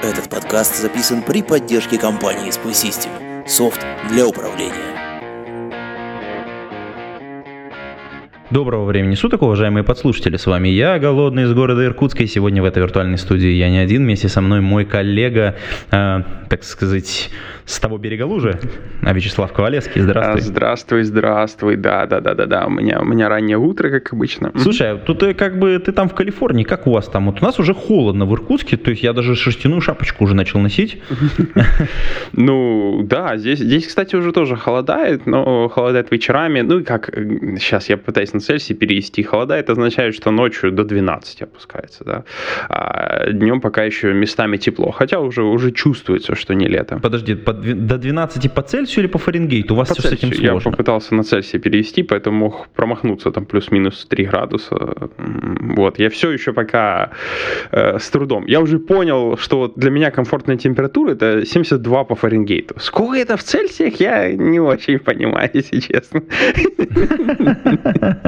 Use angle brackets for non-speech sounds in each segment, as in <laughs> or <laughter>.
Этот подкаст записан при поддержке компании Spy System. Софт для управления. Доброго времени суток, уважаемые подслушатели. С вами я, Голодный из города Иркутска. И сегодня в этой виртуальной студии я не один. Вместе со мной мой коллега, э, так сказать, с того берега лужи, а Вячеслав Ковалевский. Здравствуй. А, Здравствуй, здравствуй, да, да, да, да, да. У меня, у меня раннее утро, как обычно. Слушай, а тут э, как бы ты там в Калифорнии, как у вас там? Вот у нас уже холодно в Иркутске, то есть я даже шерстяную шапочку уже начал носить. <laughs> Ну, да, здесь, здесь, кстати, уже тоже холодает, но холодает вечерами. Ну и как, э, сейчас я пытаюсь на Цельсий перевести. Холодает означает, что ночью до 12 опускается, да. А днем пока еще местами тепло, хотя уже, уже чувствуется, что не лето. Подожди, по до 12 по Цельсию или по Фаренгейту? У вас По все с этим Цельсию. сложно. Я попытался на Цельсий перевести, поэтому мог промахнуться там плюс-минус 3 градуса. Вот, я все еще пока э, с трудом. Я уже понял, что для меня комфортная температура это 72 по Фаренгейту. Сколько это в Цельсиях, я не очень понимаю, если честно. <laughs>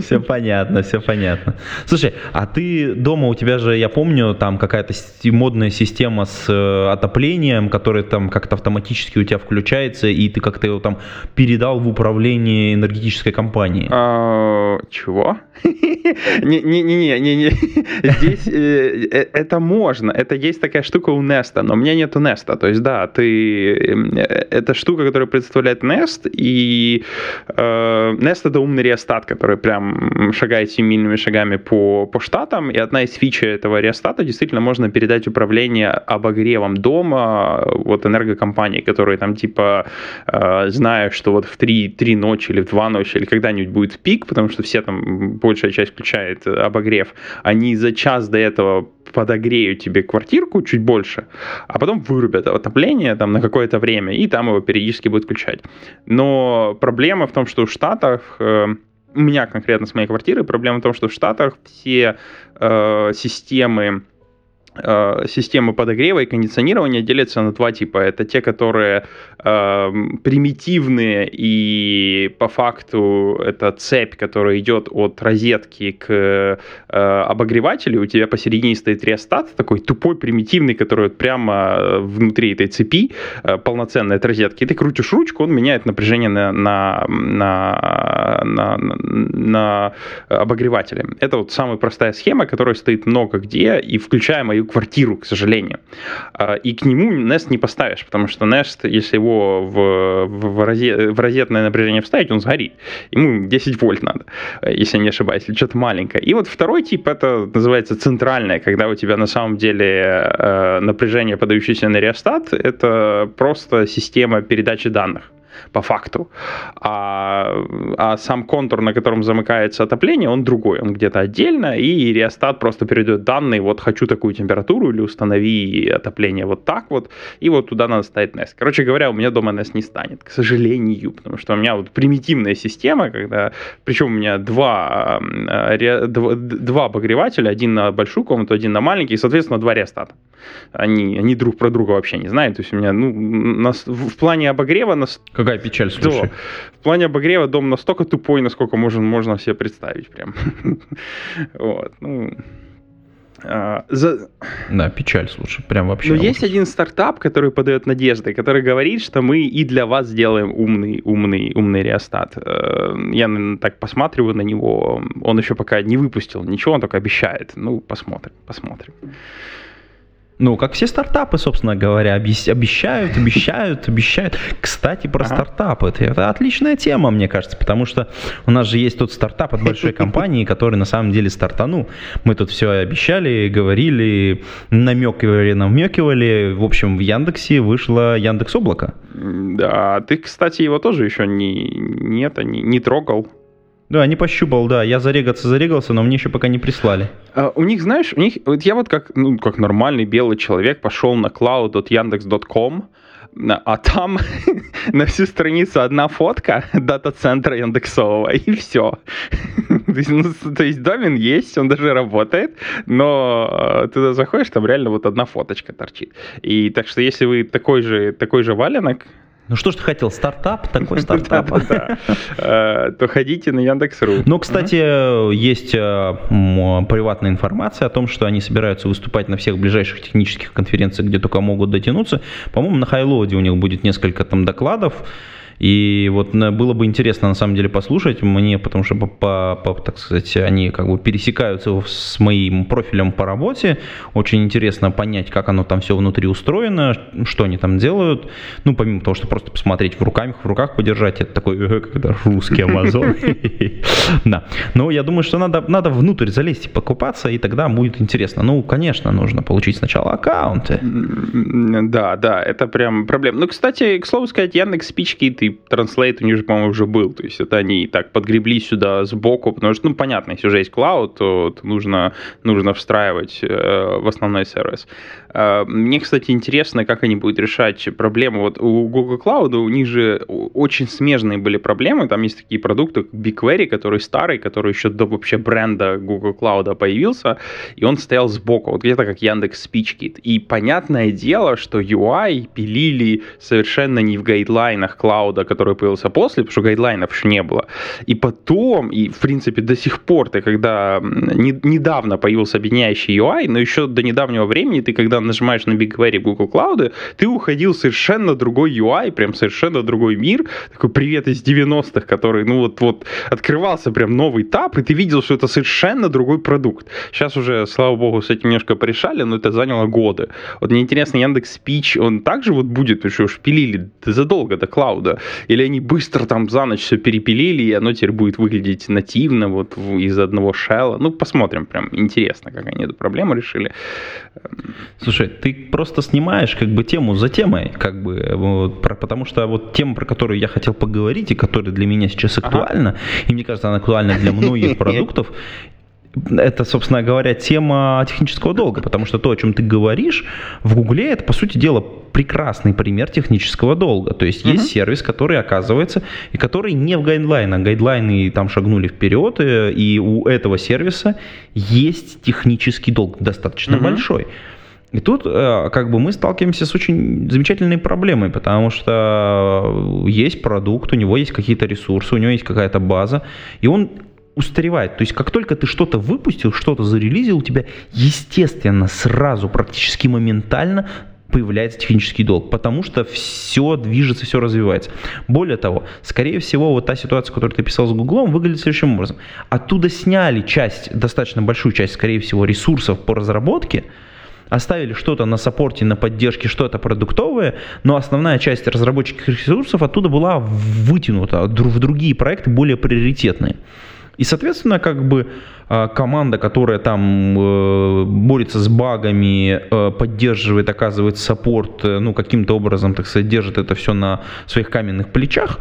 Все понятно, все понятно. Слушай, а ты дома, у тебя же, я помню, там какая-то модная система с э, отоплением, которая там как-то автоматически у тебя включается, и ты как-то его там передал в управление энергетической компании. А, Чего? <laughs> Не-не-не-не-не. Здесь э, э, это можно. Это есть такая штука у Nest, но у меня нету Nest. То есть, да, ты... э, Это штука, которая представляет Nest, и Nest это умный реостат, который прям шагает семимильными шагами по, по штатам, и одна из фич этого реостата действительно можно передать управление обогревом дома вот энергокомпании, которые там типа э, знают, что вот в 3, 3 ночи или в 2 ночи или когда-нибудь будет пик, потому что все там, большая часть включает э, обогрев, они за час до этого подогреют тебе квартирку чуть больше, а потом вырубят отопление там на какое-то время, и там его периодически будут включать. Но проблема в том, что в Штатах э, у меня конкретно с моей квартирой проблема в том, что в Штатах все э, системы системы подогрева и кондиционирования делятся на два типа. Это те, которые э, примитивные и по факту это цепь, которая идет от розетки к э, обогревателю. У тебя посередине стоит реостат, такой тупой, примитивный, который вот прямо э, внутри этой цепи, э, полноценной от розетки. И ты крутишь ручку, он меняет напряжение на, на, на, на, на, на обогревателе. Это вот самая простая схема, которая стоит много где, и включая мою квартиру, к сожалению. А, И к нему Nest не поставишь, потому что Nest, если его в, в, в розе- в розетное напряжение вставить, он сгорит. Ему 10 вольт надо, если не ошибаюсь, или что-то маленькое. И вот второй тип, это называется центральное, когда у тебя на самом деле э, напряжение, подающееся на реостат, это просто система передачи данных по факту. А, а сам контур, на котором замыкается отопление, он другой, он где-то отдельно, и реостат просто передает данные, вот хочу такую температуру, или установи отопление вот так вот, и вот туда надо ставить NES. Короче говоря, у меня дома NES не станет, к сожалению, потому что у меня вот примитивная система, когда, причем у меня два, э, ре- дв- два обогревателя, один на большую комнату, один на маленький, и, соответственно, два реостата. Они, они друг про друга вообще не знают, то есть у меня, ну, нас, в плане обогрева нас Какая печаль, слушай. да. В плане обогрева дом настолько тупой, насколько можно, можно себе представить прям. <laughs> Вот. Ну, а, за- Да, печаль, слушай, прям вообще. Но есть ужас. один стартап, который подает надежды, который говорит, что мы и для вас сделаем умный, умный, умный реостат. Э, Я так посматриваю на него, он еще пока не выпустил ничего, он только обещает. Ну, посмотрим, посмотрим. Ну, как все стартапы, собственно говоря, обещают, обещают, обещают. Кстати, про Ага. стартапы. Это, отличная тема, мне кажется, потому что у нас же есть тот стартап от большой <laughs> компании, который на самом деле стартанул. Мы тут все обещали, говорили, намекивали, намекивали. В общем, в Яндексе вышло Яндекс Облако. Да, ты, кстати, его тоже еще не, нет, не, не трогал. Да, не пощупал, да. Я зарегаться зарегался, но мне еще пока не прислали. А, у них, знаешь, у них, вот я вот как, ну, как нормальный белый человек пошел на cloud.yandex.com, а там <laughs> на всю страницу одна фотка дата-центра индексового, и все. <laughs> то, есть, ну, то есть домен есть, он даже работает, но ты туда заходишь, там реально вот одна фоточка торчит. И так что если вы такой же, такой же валенок, ну что ж ты хотел, стартап, такой <laughs> стартап. Э, то ходите на Яндекс.ру. Но, кстати, есть э, приватная информация о том, что они собираются выступать на всех ближайших технических конференциях, где только могут дотянуться. По-моему, на Хайлоде у них будет несколько там докладов. И вот было бы интересно на самом деле послушать мне, потому что, по, по, так сказать, они как бы пересекаются с моим профилем по работе. Очень интересно понять, как оно там все внутри устроено, что они там делают. Ну, помимо того, что просто посмотреть в руках, в руках подержать, это такой, э, когда русский Амазон. <laughs> Да. Но я думаю, что надо, надо внутрь залезть и покупаться, и тогда будет интересно. Ну, конечно, нужно получить сначала аккаунты. Да, да, это прям проблема. Ну, кстати, к слову сказать, Яндекс спички ты Translate у них же, по-моему, уже был. То есть это они так подгребли сюда сбоку, потому что, ну, понятно, если уже есть клауд, то, то нужно, нужно встраивать э, в основной сервис. Э, мне, кстати, интересно, как они будут решать проблему. Вот у Google Cloud у них же очень смежные были проблемы. Там есть такие продукты, BigQuery, который старый, который еще до вообще бренда Google Cloud появился, и он стоял сбоку, вот где-то как Яндекс SpeechKit. И понятное дело, что UI пилили совершенно не в гайдлайнах клауда, который появился после, потому что гайдлайнов еще не было. И потом, и в принципе до сих пор, ты когда не, недавно появился объединяющий UI, но еще до недавнего времени ты когда нажимаешь на BigQuery Google Cloud, ты уходил совершенно другой UI, прям совершенно другой мир, такой привет из 90-х, который, ну вот, вот открывался прям новый этап, и ты видел, что это совершенно другой продукт. Сейчас уже, слава богу, с этим немножко порешали, но это заняло годы. Вот мне интересно, Яндекс Speech, он также вот будет, что уж пилили задолго до клауда, или они быстро там за ночь все перепилили, и оно теперь будет выглядеть нативно вот из одного шелла. Ну, посмотрим, прям интересно, как они эту проблему решили. Слушай, ты просто снимаешь как бы тему за темой, как бы, вот, про, потому что вот тема, про которую я хотел поговорить, и которая для меня сейчас актуальна, ага. и мне кажется, она актуальна для многих <laughs> продуктов, это, собственно говоря, тема технического долга, потому что то, о чем ты говоришь, в Гугле это, по сути дела, прекрасный пример технического долга. То есть uh-huh. есть сервис, который оказывается, и который не в гайдлайнах. Гайдлайны там шагнули вперед, э, и у этого сервиса есть технический долг достаточно uh-huh. большой. И тут э, как бы мы сталкиваемся с очень замечательной проблемой, потому что есть продукт, у него есть какие-то ресурсы, у него есть какая-то база, и он устаревает. То есть как только ты что-то выпустил, что-то зарелизил, у тебя естественно сразу, практически моментально появляется технический долг, потому что все движется, все развивается. Более того, скорее всего, вот та ситуация, которую ты писал с Гуглом, выглядит следующим образом. Оттуда сняли часть, достаточно большую часть, скорее всего, ресурсов по разработке, оставили что-то на саппорте, на поддержке, что-то продуктовое, но основная часть разработческих ресурсов оттуда была вытянута в другие проекты более приоритетные. И, соответственно, как бы а, команда, которая там э, борется с багами, э, поддерживает, оказывает саппорт, э, ну, каким-то образом, так сказать, держит это все на своих каменных плечах,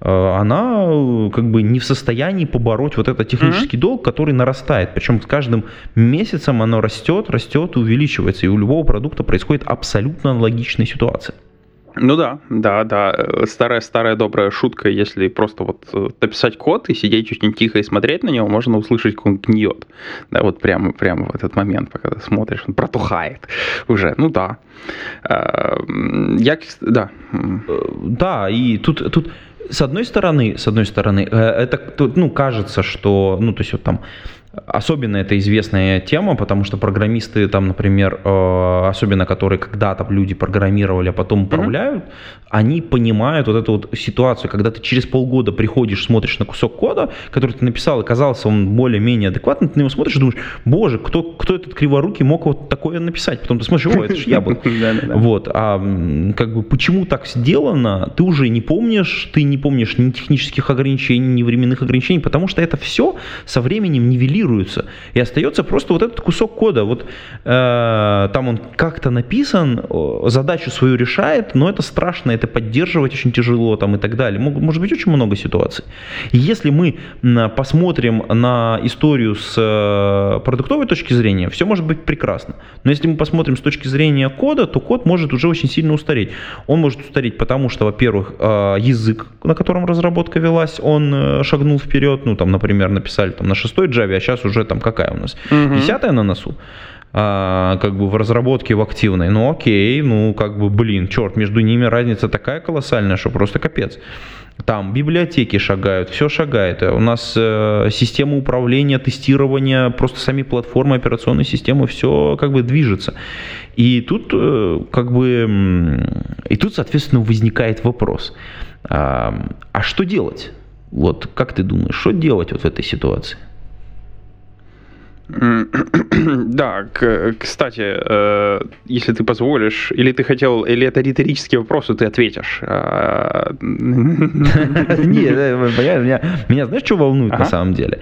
она как бы не в состоянии побороть вот этот технический mm-hmm. долг, который нарастает. Причем с каждым месяцем оно растет, растет, увеличивается. И у любого продукта происходит абсолютно аналогичная ситуация. Ну да, да, да. Старая-старая добрая шутка, если просто вот э, написать код и сидеть очень тихо и смотреть на него, можно услышать, как он гниет. Да, вот прямо, прямо в этот момент, пока ты смотришь, он протухает уже. Ну да. Э, я, да. Э, да, и тут, тут с одной стороны, с одной стороны, это, ну, кажется, что, ну, то есть вот там Особенно это известная тема, потому что программисты там, например, э, особенно которые когда-то люди программировали, а потом управляют, mm-hmm. они понимают вот эту вот ситуацию, когда ты через полгода приходишь, смотришь на кусок кода, который ты написал, и казался он более-менее адекватным, ты на него смотришь и думаешь, боже, кто, кто этот криворукий мог вот такое написать? Потом ты смотришь, о, это же я был. <laughs> Вот, а как бы почему так сделано, ты уже не помнишь, ты не помнишь ни технических ограничений, ни временных ограничений, потому что это все со временем нивелируется игнорируются. И остается просто вот этот кусок кода. Вот э, там он как-то написан, задачу свою решает, но это страшно, это поддерживать очень тяжело там, и так далее. Может быть очень много ситуаций. И если мы посмотрим на историю с э, продуктовой точки зрения, все может быть прекрасно. Но если мы посмотрим с точки зрения кода, то код может уже очень сильно устареть. Он может устареть потому, что, во-первых, э, язык, на котором разработка велась, он э, шагнул вперед. Ну, там, например, написали там, на шестой Java, а сейчас уже там какая у нас? Десятая на носу а, как бы в разработке в активной, ну окей, ну как бы, блин, черт, между ними разница такая колоссальная, что просто капец. Там библиотеки шагают, все шагает. У нас э, система управления, тестирования, просто сами платформы, операционной системы, все как бы движется. И тут э, как бы, и тут, соответственно, возникает вопрос, а, а что делать? Вот как ты думаешь, что делать вот в этой ситуации? <clears throat> Да, кстати, э, если ты позволишь, или ты хотел, или это риторический вопрос, и ты ответишь. А, <laughs> Нет, меня знаешь, что волнует на самом деле?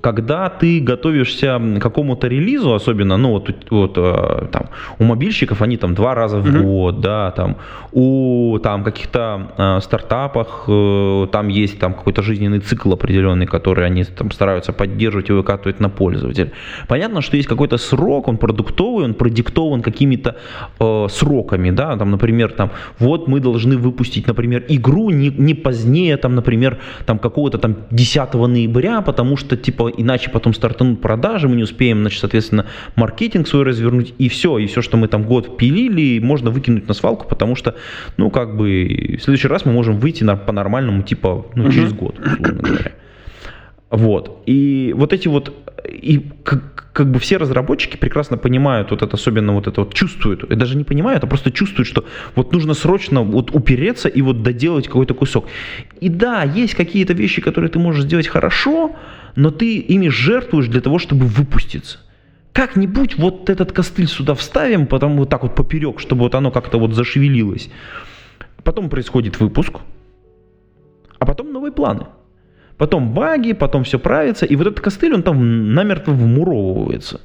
Когда ты готовишься к какому-то релизу, особенно, ну, вот, вот э, там, у мобильщиков они там два раза в mm-hmm. год, да, там, у там каких-то э, стартапах э, там есть там какой-то жизненный цикл определенный, который они там стараются поддерживать и выкатывать на пользователя. Понятно, что есть какой-то срок, он продуктовый, он продиктован какими-то э, сроками, да, там, например, там, вот мы должны выпустить, например, игру не, не позднее, там, например, там, какого-то там 10 ноября, потому что, типа, иначе потом стартанут продажи, мы не успеем, значит, соответственно, маркетинг свой развернуть, и все, и все, что мы там год пилили, можно выкинуть на свалку, потому что, ну, как бы, в следующий раз мы можем выйти на, по-нормальному, типа, ну, через год, условно говоря. Вот. И вот эти вот, и как, как бы все разработчики прекрасно понимают вот это, особенно вот это вот чувствуют, и даже не понимают, а просто чувствуют, что вот нужно срочно вот упереться и вот доделать какой-то кусок. И да, есть какие-то вещи, которые ты можешь сделать хорошо, но ты ими жертвуешь для того, чтобы выпуститься. Как-нибудь вот этот костыль сюда вставим, потом вот так вот поперек, чтобы вот оно как-то вот зашевелилось. Потом происходит выпуск, а потом новые планы. Потом баги, потом все правится, и вот этот костыль, он там намертво вмуровывается.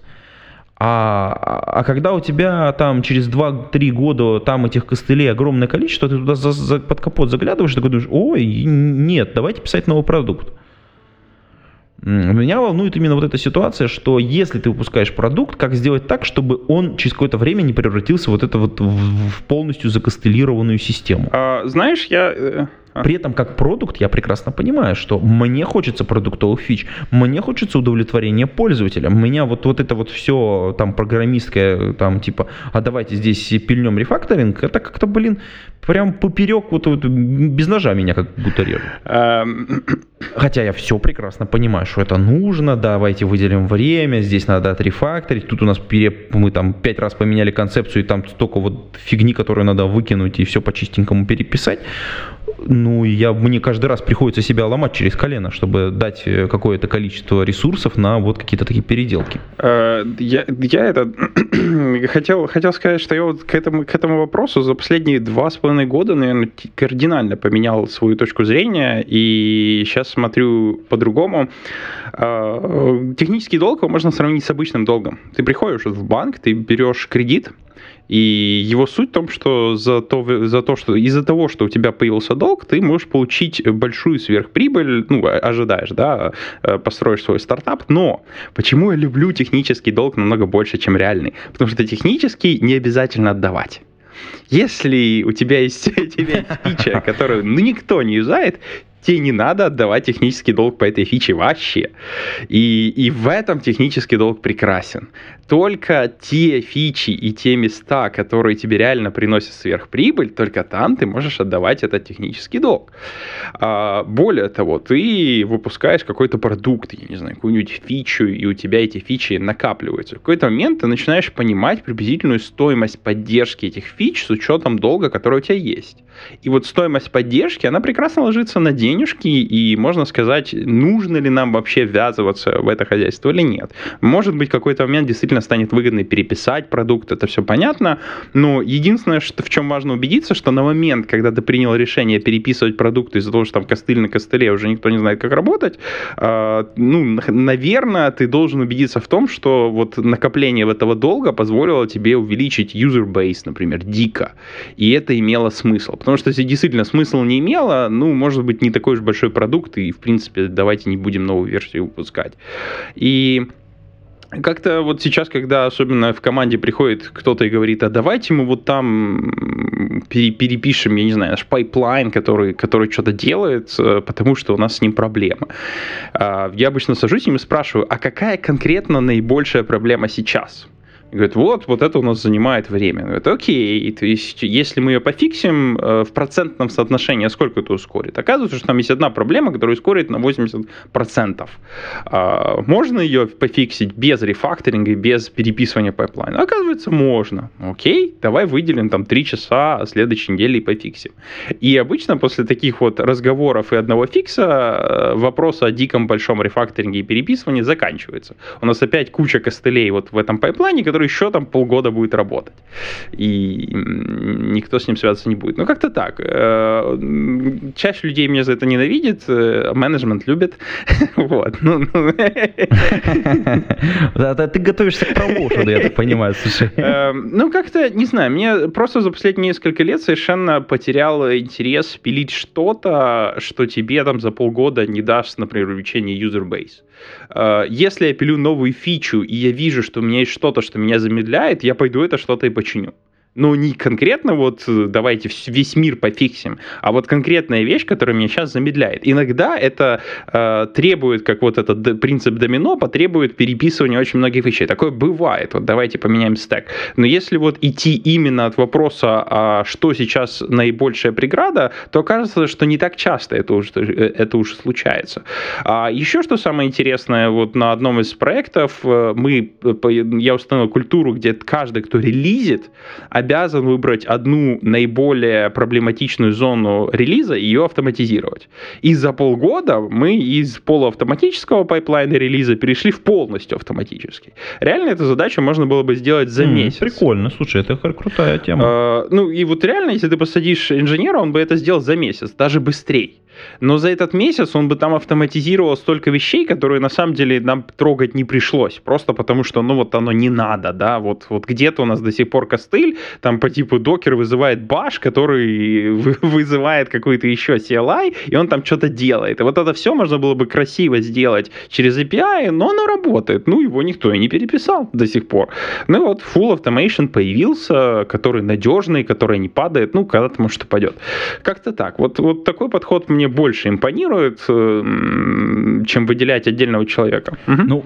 А, а когда у тебя там через 2-3 года там этих костылей огромное количество, ты туда за, за, под капот заглядываешь такой думаешь, ой, нет, давайте писать новый продукт. Меня волнует именно вот эта ситуация, что если ты выпускаешь продукт, как сделать так, чтобы он через какое-то время не превратился вот это вот в полностью закостылированную систему. А, знаешь, я э. При этом, как продукт, я прекрасно понимаю, что мне хочется продуктовых фич, мне хочется удовлетворения пользователя. Меня вот, вот это вот все там программистское, там типа, а давайте здесь пильнем рефакторинг, это как-то, блин, прям поперек, вот, вот без ножа меня как будто режут. Эм. Хотя я все прекрасно понимаю, что это нужно, давайте выделим время, здесь надо отрефакторить, тут у нас пере... мы там пять раз поменяли концепцию, и там столько вот фигни, которую надо выкинуть и все по чистенькому переписать. Ну, я, мне каждый раз приходится себя ломать через колено, чтобы дать э, какое-то количество ресурсов на вот какие-то такие переделки. Э, я, я это <clears throat> хотел, хотел сказать, что я вот к этому, к этому вопросу за последние два с половиной года, наверное, кардинально поменял свою точку зрения, и сейчас смотрю по-другому. Э, технический долг можно сравнить с обычным долгом. Ты приходишь в банк, ты берешь кредит, и его суть в том, что за то, за то что из-за того, что у тебя появился долг, ты можешь получить большую сверхприбыль, ну, ожидаешь, да, э, построишь свой стартап. Но почему я люблю технический долг намного больше, чем реальный? Потому что технический не обязательно отдавать. Если у тебя есть, <laughs> у тебя есть фича, которую ну, никто не юзает, тебе не надо отдавать технический долг по этой фиче вообще. И, и в этом технический долг прекрасен. Только те фичи и те места, которые тебе реально приносят сверхприбыль, только там ты можешь отдавать этот технический долг. А, более того, ты выпускаешь какой-то продукт, я не знаю, какую-нибудь фичу, и у тебя эти фичи накапливаются. В какой-то момент ты начинаешь понимать приблизительную стоимость поддержки этих фич с учетом долга, который у тебя есть. И вот стоимость поддержки, она прекрасно ложится на день денежки, и можно сказать, нужно ли нам вообще ввязываться в это хозяйство или нет. Может быть, какой-то момент действительно станет выгодно переписать продукт, это все понятно, но единственное, что, в чем важно убедиться, что на момент, когда ты принял решение переписывать продукт из-за того, что там костыль на костыле уже никто не знает, как работать, э, ну, наверное, ты должен убедиться в том, что вот накопление этого долга позволило тебе увеличить user base, например, дико. И это имело смысл. Потому что если действительно смысл не имело, ну, может быть, не такой уж большой продукт, и, в принципе, давайте не будем новую версию выпускать. И как-то вот сейчас, когда особенно в команде приходит кто-то и говорит, а давайте мы вот там перепишем, я не знаю, наш пайплайн, который, который что-то делает, э, потому что у нас с ним проблема. Я обычно сажусь и спрашиваю, а какая конкретно наибольшая проблема сейчас? И говорит, вот, вот это у нас занимает время. Говорит, окей, то есть если мы ее пофиксим э, в процентном соотношении, сколько это ускорит? Оказывается, что там есть одна проблема, которая ускорит на 80%. А, можно ее пофиксить без рефакторинга без переписывания пайплайна? Оказывается, можно. Окей, давай выделим там 3 часа следующей недели и пофиксим. И обычно после таких вот разговоров и одного фикса э, вопрос о диком большом рефакторинге и переписывании заканчивается. У нас опять куча костылей вот в этом пайплайне, который который еще там полгода будет работать. И никто с ним связываться не будет. Ну, как-то так. Э, часть людей меня за это ненавидит, э, менеджмент любит. <laughs> Вот. Ну, ну. <laughs> Ты готовишься к промоушену, я так понимаю, слушай. Э, ну, как-то, не знаю, мне просто за последние несколько лет совершенно потерял интерес пилить что-то, что тебе там за полгода не даст, например, увеличение user base. Если я пилю новую фичу, и я вижу, что у меня есть что-то, что меня меня замедляет, я пойду это что-то и починю. Ну, не конкретно вот э, давайте весь мир пофиксим, а вот конкретная вещь, которая меня сейчас замедляет. Иногда это э, требует, как вот этот принцип домино, потребует переписывания очень многих вещей. Такое бывает. Вот давайте поменяем стек. Но если вот идти именно от вопроса, а что сейчас наибольшая преграда, то окажется, что не так часто это уже, э, это уже случается. А еще что самое интересное, вот на одном из проектов э, мы, я установил культуру, где каждый, кто релизит, обязан выбрать одну наиболее проблематичную зону релиза и ее автоматизировать. И за полгода мы из полуавтоматического пайплайна релиза перешли в полностью автоматический. Реально эту задачу можно было бы сделать за м, месяц. Прикольно, слушай, это крутая тема. А, ну и вот реально, если ты посадишь инженера, он бы это сделал за месяц, даже быстрее. Но за этот месяц он бы там автоматизировал столько вещей, которые на самом деле нам трогать не пришлось. Просто потому что, ну вот оно не надо, да. Вот, вот где-то у нас до сих пор костыль, там по типу Docker вызывает Bash, который <laughs> вызывает какой-то еще CLI, и он там что-то делает. И вот это все можно было бы красиво сделать через API, но оно работает. Ну, его никто и не переписал до сих пор. Ну вот Full Automation появился, который надежный, который не падает, ну, когда-то, может, упадет. Как-то так. Вот, вот такой подход мне больше импонирует, э, чем выделять отдельного человека. Угу. Ну,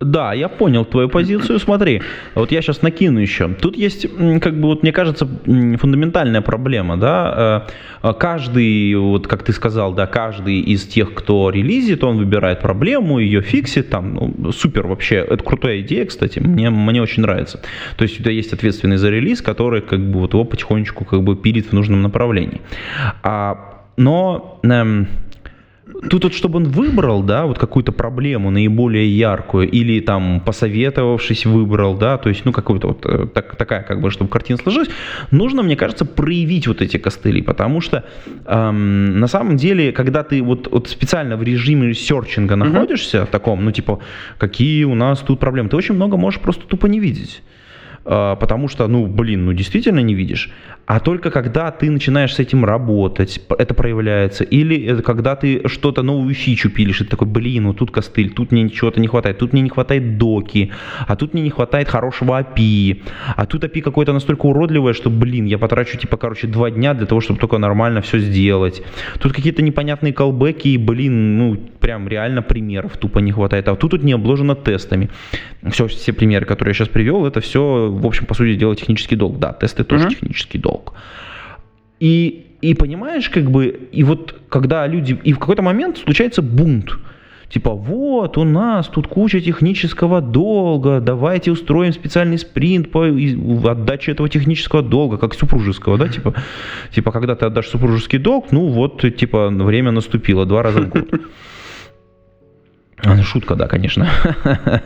да, я понял твою позицию. Смотри, вот я сейчас накину еще. Тут есть, как бы, вот мне кажется, фундаментальная проблема, да. Э, каждый, вот как ты сказал, да, каждый из тех, кто релизит, он выбирает проблему, ее фиксит, там, ну, супер вообще. Это крутая идея, кстати, мне, мне очень нравится. То есть у тебя есть ответственный за релиз, который, как бы, вот его потихонечку, как бы, пилит в нужном направлении. А но эм, тут вот, чтобы он выбрал, да, вот какую-то проблему наиболее яркую, или там посоветовавшись выбрал, да, то есть, ну, какую-то вот э, так, такая, как бы, чтобы картина сложилась, нужно, мне кажется, проявить вот эти костыли, потому что эм, на самом деле, когда ты вот, вот специально в режиме серчинга находишься, mm-hmm. в таком, ну, типа, какие у нас тут проблемы, ты очень много можешь просто тупо не видеть. А, потому что, ну, блин, ну действительно не видишь. А только когда ты начинаешь с этим работать, это проявляется. Или когда ты что-то новую фичу пилишь, и ты такой, блин, ну тут костыль, тут мне чего-то не хватает, тут мне не хватает доки, а тут мне не хватает хорошего API, а тут API какое-то настолько уродливое, что, блин, я потрачу, типа, короче, два дня для того, чтобы только нормально все сделать. Тут какие-то непонятные колбеки, и, блин, ну, прям реально примеров тупо не хватает. А тут тут не обложено тестами. Все, все примеры, которые я сейчас привел, это все в общем, по сути дела, технический долг. Да, тесты тоже uh-huh. технический долг. И, и понимаешь, как бы, и вот когда люди, и в какой-то момент случается бунт. Типа, вот, у нас тут куча технического долга, давайте устроим специальный спринт по отдаче этого технического долга, как супружеского, да, типа, типа, когда ты отдашь супружеский долг, ну вот, типа, время наступило, два раза в год. А, ну, шутка, да, конечно. <laughs>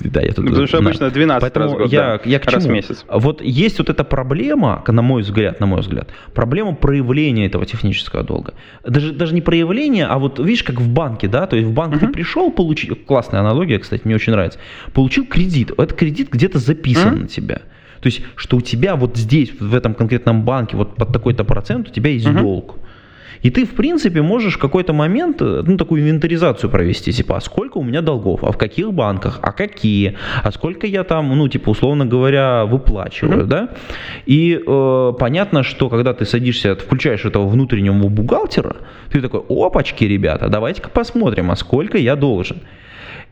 да, я тут, Потому что обычно 12 Поэтому раз в год, я, да, я к раз чему? месяц. Вот есть вот эта проблема, на мой взгляд, на мой взгляд, проблема проявления этого технического долга. Даже, даже не проявление, а вот видишь, как в банке, да, то есть в банк uh-huh. ты пришел, получил, классная аналогия, кстати, мне очень нравится, получил кредит, этот кредит где-то записан uh-huh. на тебя. То есть, что у тебя вот здесь, в этом конкретном банке, вот под такой-то процент у тебя есть uh-huh. долг. И ты, в принципе, можешь в какой-то момент, э, ну, такую инвентаризацию провести, типа, а сколько у меня долгов, а в каких банках, а какие, а сколько я там, ну, типа, условно говоря, выплачиваю, mm-hmm. да? И э, понятно, что когда ты садишься, включаешь этого внутреннего бухгалтера, ты такой, опачки, ребята, давайте-ка посмотрим, а сколько я должен.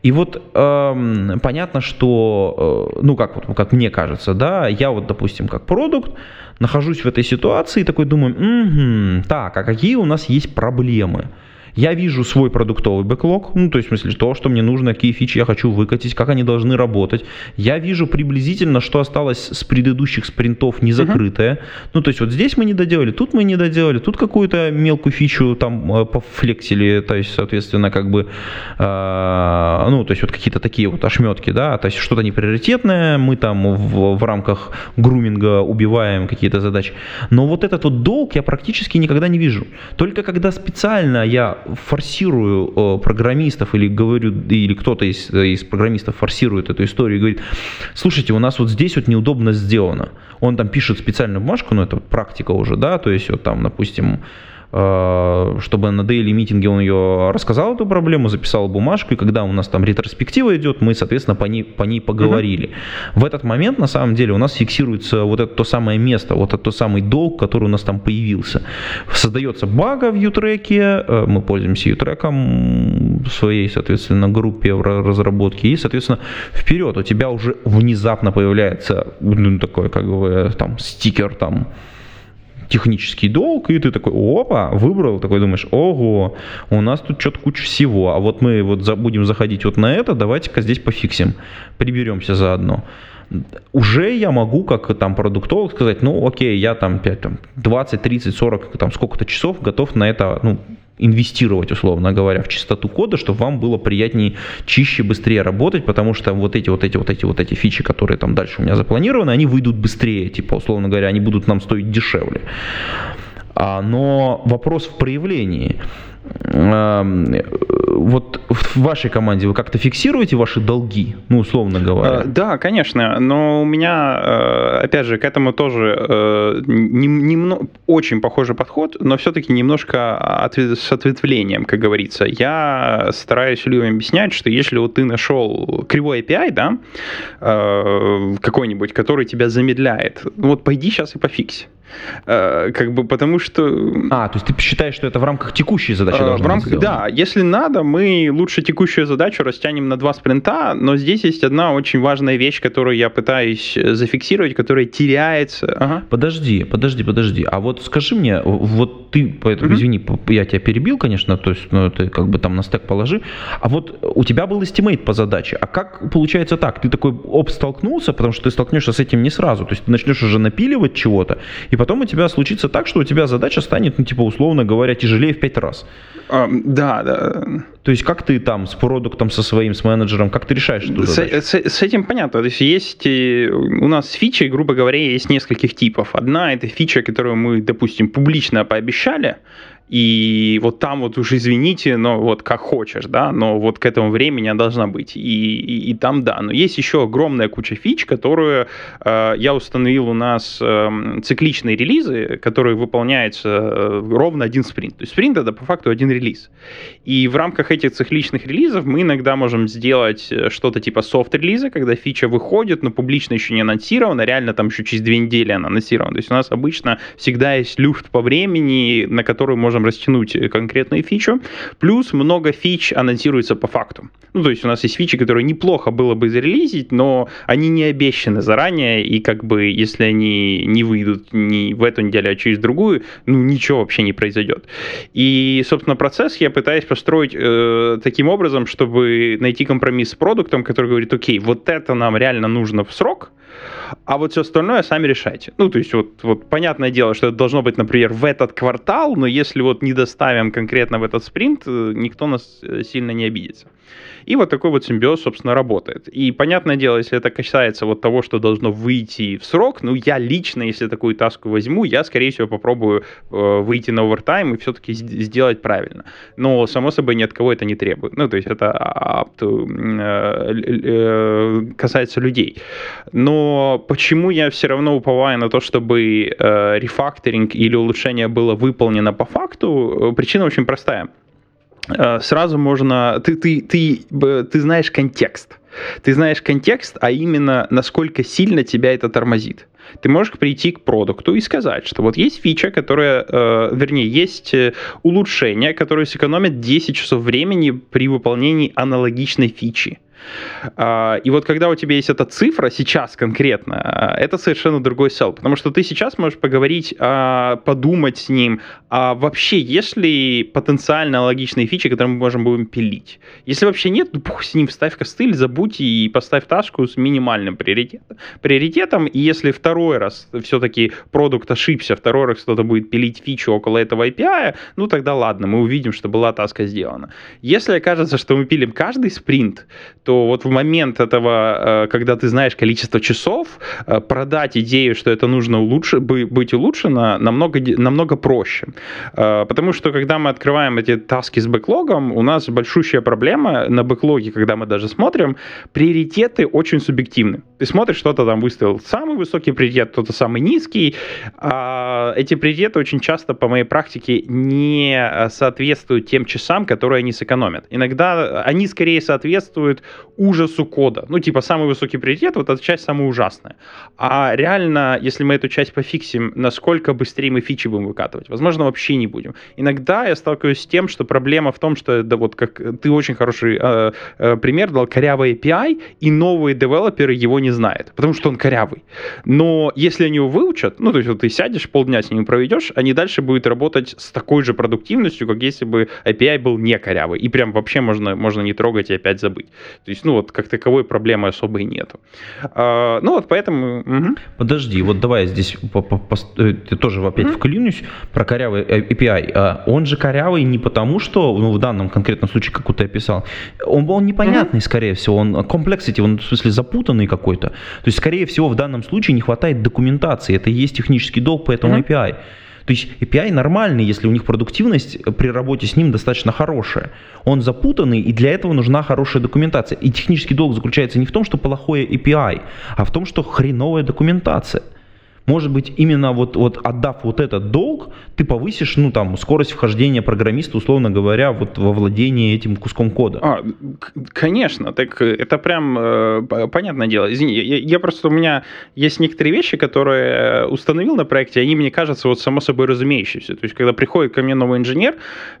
И вот э, понятно, что, э, ну как вот, как мне кажется, да, я вот, допустим, как продукт нахожусь в этой ситуации и такой думаю, угу, так, а какие у нас есть проблемы? Я вижу свой продуктовый бэклог, ну, то есть, в смысле, то, что мне нужно, какие фичи я хочу выкатить, как они должны работать. Я вижу приблизительно, что осталось с предыдущих спринтов не закрытое. Uh-huh. Ну, то есть, вот здесь мы не доделали, тут мы не доделали, тут какую-то мелкую фичу там э, пофлексили, то есть, соответственно, как бы, э, ну, то есть, вот какие-то такие вот ошметки, да, то есть, что-то неприоритетное, мы там в, в рамках груминга убиваем какие-то задачи. Но вот этот вот долг я практически никогда не вижу. Только когда специально я форсирую э, программистов или говорю, или кто-то из, из программистов форсирует эту историю и говорит, слушайте, у нас вот здесь вот неудобно сделано. Он там пишет специальную бумажку, но это практика уже, да, то есть вот там, допустим, чтобы на daily митинге он ее рассказал эту проблему, записал бумажку, и когда у нас там ретроспектива идет, мы, соответственно, по ней, по ней поговорили. Uh-huh. В этот момент, на самом деле, у нас фиксируется вот это то самое место, вот этот тот самый долг, который у нас там появился. Создается бага в ютреке, э, мы пользуемся ютреком в своей, соответственно, группе в разработке, и, соответственно, вперед у тебя уже внезапно появляется ну, такой, как бы, там, стикер, там, технический долг, и ты такой, опа, выбрал, такой думаешь, ого, у нас тут что-то куча всего, а вот мы вот будем заходить вот на это, давайте-ка здесь пофиксим, приберемся заодно уже я могу, как там продуктолог, сказать, ну окей, я там, 5, там 20, 30, 40, там сколько-то часов готов на это ну, инвестировать, условно говоря, в чистоту кода, чтобы вам было приятнее, чище, быстрее работать, потому что вот эти вот эти вот эти вот эти фичи, которые там дальше у меня запланированы, они выйдут быстрее, типа, условно говоря, они будут нам стоить дешевле. А, но вопрос в проявлении вот в вашей команде вы как-то фиксируете ваши долги, ну, условно говоря? Э, да, конечно, но у меня, э, опять же, к этому тоже э, не, не, очень похожий подход, но все-таки немножко с ответвлением, как говорится. Я стараюсь людям объяснять, что если вот ты нашел кривой API, да, какой-нибудь, который тебя замедляет, вот пойди сейчас и пофикси. Э, как бы потому что... А, то есть ты считаешь, что это в рамках текущей задачи э, в рамках, Да, если надо, мы лучше текущую задачу растянем на два спринта, но здесь есть одна очень важная вещь, которую я пытаюсь зафиксировать, которая теряется. Ага. Подожди, подожди, подожди. А вот скажи мне, вот ты, поэтому, mm-hmm. извини, я тебя перебил, конечно, то есть, ну, ты как бы там на стек положи, а вот у тебя был estimate по задаче, а как получается так? Ты такой, оп, столкнулся, потому что ты столкнешься с этим не сразу, то есть ты начнешь уже напиливать чего-то, и потом у тебя случится так, что у тебя задача станет, ну, типа, условно говоря, тяжелее в пять раз. А, да, да. То есть как ты там с продуктом, со своим, с менеджером, как ты решаешь эту задачу? С, с, с этим понятно. То есть есть э, у нас фичи, грубо говоря, есть нескольких типов. Одна это фича, которую мы, допустим, публично пообещали, и вот там вот уж извините, но вот как хочешь, да, но вот к этому времени она должна быть. И, и, и там да. Но есть еще огромная куча фич, которую э, я установил у нас э, цикличные релизы, которые выполняются э, ровно один спринт. То есть спринт это по факту один релиз. И в рамках этих цикличных релизов мы иногда можем сделать э, что-то типа софт-релиза, когда фича выходит, но публично еще не анонсирована, реально там еще через две недели она анонсирована. То есть у нас обычно всегда есть люфт по времени, на который можем можем растянуть конкретную фичу. Плюс много фич анонсируется по факту. Ну, то есть у нас есть фичи, которые неплохо было бы зарелизить, но они не обещаны заранее, и как бы если они не выйдут ни в эту неделю, а через другую, ну, ничего вообще не произойдет. И, собственно, процесс я пытаюсь построить э, таким образом, чтобы найти компромисс с продуктом, который говорит, окей, вот это нам реально нужно в срок, а вот все остальное сами решайте. Ну, то есть вот, вот понятное дело, что это должно быть, например, в этот квартал, но если вот не доставим конкретно в этот спринт, э, никто нас э, сильно не обидится. И вот такой вот симбиоз, собственно, работает. И понятное дело, если это касается вот того, что должно выйти в срок, ну, я лично, если такую таску возьму, я, скорее всего, попробую э, выйти на овертайм и все-таки сделать правильно. Но, само собой, ни от кого это не требует. Ну, то есть это to, э, э, касается людей. Но почему я все равно уповаю на то, чтобы э, рефакторинг или улучшение было выполнено по факту? Причина очень простая. Э, сразу можно... Ты, ты, ты, ты знаешь контекст. Ты знаешь контекст, а именно насколько сильно тебя это тормозит. Ты можешь прийти к продукту и сказать, что вот есть фича, которая, э, вернее, есть э, улучшение, которое сэкономит 10 часов времени при выполнении аналогичной фичи. А, и вот когда у тебя есть эта цифра сейчас конкретно, а, это совершенно другой сел, потому что ты сейчас можешь поговорить, а, подумать с ним, а вообще есть ли потенциально логичные фичи, которые мы можем будем пилить. Если вообще нет, то пух с ним, вставь костыль, забудь и поставь ташку с минимальным приоритетом. приоритетом. И если второй раз все-таки продукт ошибся, второй раз кто-то будет пилить фичу около этого API, ну тогда ладно, мы увидим, что была таска сделана. Если окажется, что мы пилим каждый спринт, то вот в момент этого, э, когда ты знаешь количество часов, э, продать идею, что это нужно улучш... быть улучшено, намного, намного проще. Э, потому что, когда мы открываем эти таски с бэклогом, у нас большущая проблема на бэклоге, когда мы даже смотрим, приоритеты очень субъективны. Ты смотришь, что-то там выставил самый высокий приоритет, кто-то самый низкий. А эти приоритеты очень часто, по моей практике, не соответствуют тем часам, которые они сэкономят. Иногда они скорее соответствуют ужасу кода. Ну, типа, самый высокий приоритет, вот эта часть самая ужасная. А реально, если мы эту часть пофиксим, насколько быстрее мы фичи будем выкатывать? Возможно, вообще не будем. Иногда я сталкиваюсь с тем, что проблема в том, что, да вот как ты очень хороший э, э, пример дал, корявый API, и новые девелоперы его не знают, потому что он корявый. Но если они его выучат, ну, то есть вот ты сядешь, полдня с ними проведешь, они дальше будут работать с такой же продуктивностью, как если бы API был не корявый. И прям вообще можно, можно не трогать и опять забыть. То есть, ну, вот как таковой проблемы особой нету. А, ну, вот поэтому... Угу. Подожди, вот давай здесь по, по, по, э, тоже опять угу. вклинюсь про корявый API. А он же корявый не потому, что, ну, в данном конкретном случае, как ты описал, он, он непонятный, угу. скорее всего, он complexity, он в смысле запутанный какой-то. То есть, скорее всего, в данном случае не хватает документации. Это и есть технический долг по этому угу. API. То есть API нормальный, если у них продуктивность при работе с ним достаточно хорошая. Он запутанный, и для этого нужна хорошая документация. И технический долг заключается не в том, что плохое API, а в том, что хреновая документация. Может быть, именно вот, вот отдав вот этот долг, ты повысишь, ну, там, скорость вхождения программиста, условно говоря, вот во владение этим куском кода. А, конечно, так это прям э, понятное дело. Извини, я, я просто, у меня есть некоторые вещи, которые установил на проекте, они мне кажутся вот само собой разумеющимся. То есть, когда приходит ко мне новый инженер,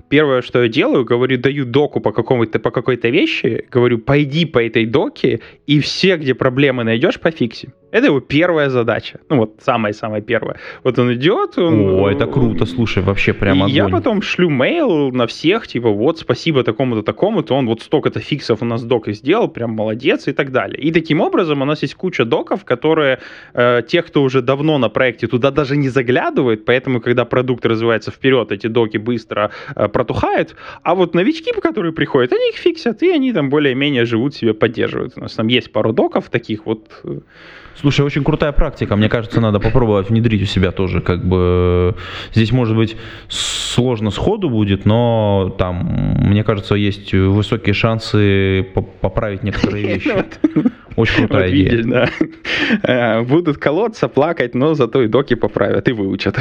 первое, что я делаю, говорю, даю доку по, какому-то, по какой-то вещи, говорю, пойди по этой доке, и все, где проблемы найдешь, пофикси. Это его первая задача. Ну вот, самая-самая первая. Вот он идет. Он, О, это круто, слушай, вообще прямо И я потом шлю мейл на всех, типа, вот, спасибо такому-то, такому-то, он вот столько-то фиксов у нас док и сделал, прям молодец и так далее. И таким образом у нас есть куча доков, которые э, те, кто уже давно на проекте, туда даже не заглядывают, поэтому, когда продукт развивается вперед, эти доки быстро э, протухают, а вот новички, которые приходят, они их фиксят, и они там более-менее живут себе, поддерживают. У нас там есть пару доков таких вот э, Слушай, очень крутая практика. Мне кажется, надо попробовать внедрить у себя тоже. Как бы здесь, может быть, сложно сходу будет, но там, мне кажется, есть высокие шансы поправить некоторые <laughs> вещи. Очень крутая идея. Видишь, да. Э, будут колоться, плакать, но зато и доки поправят и выучат.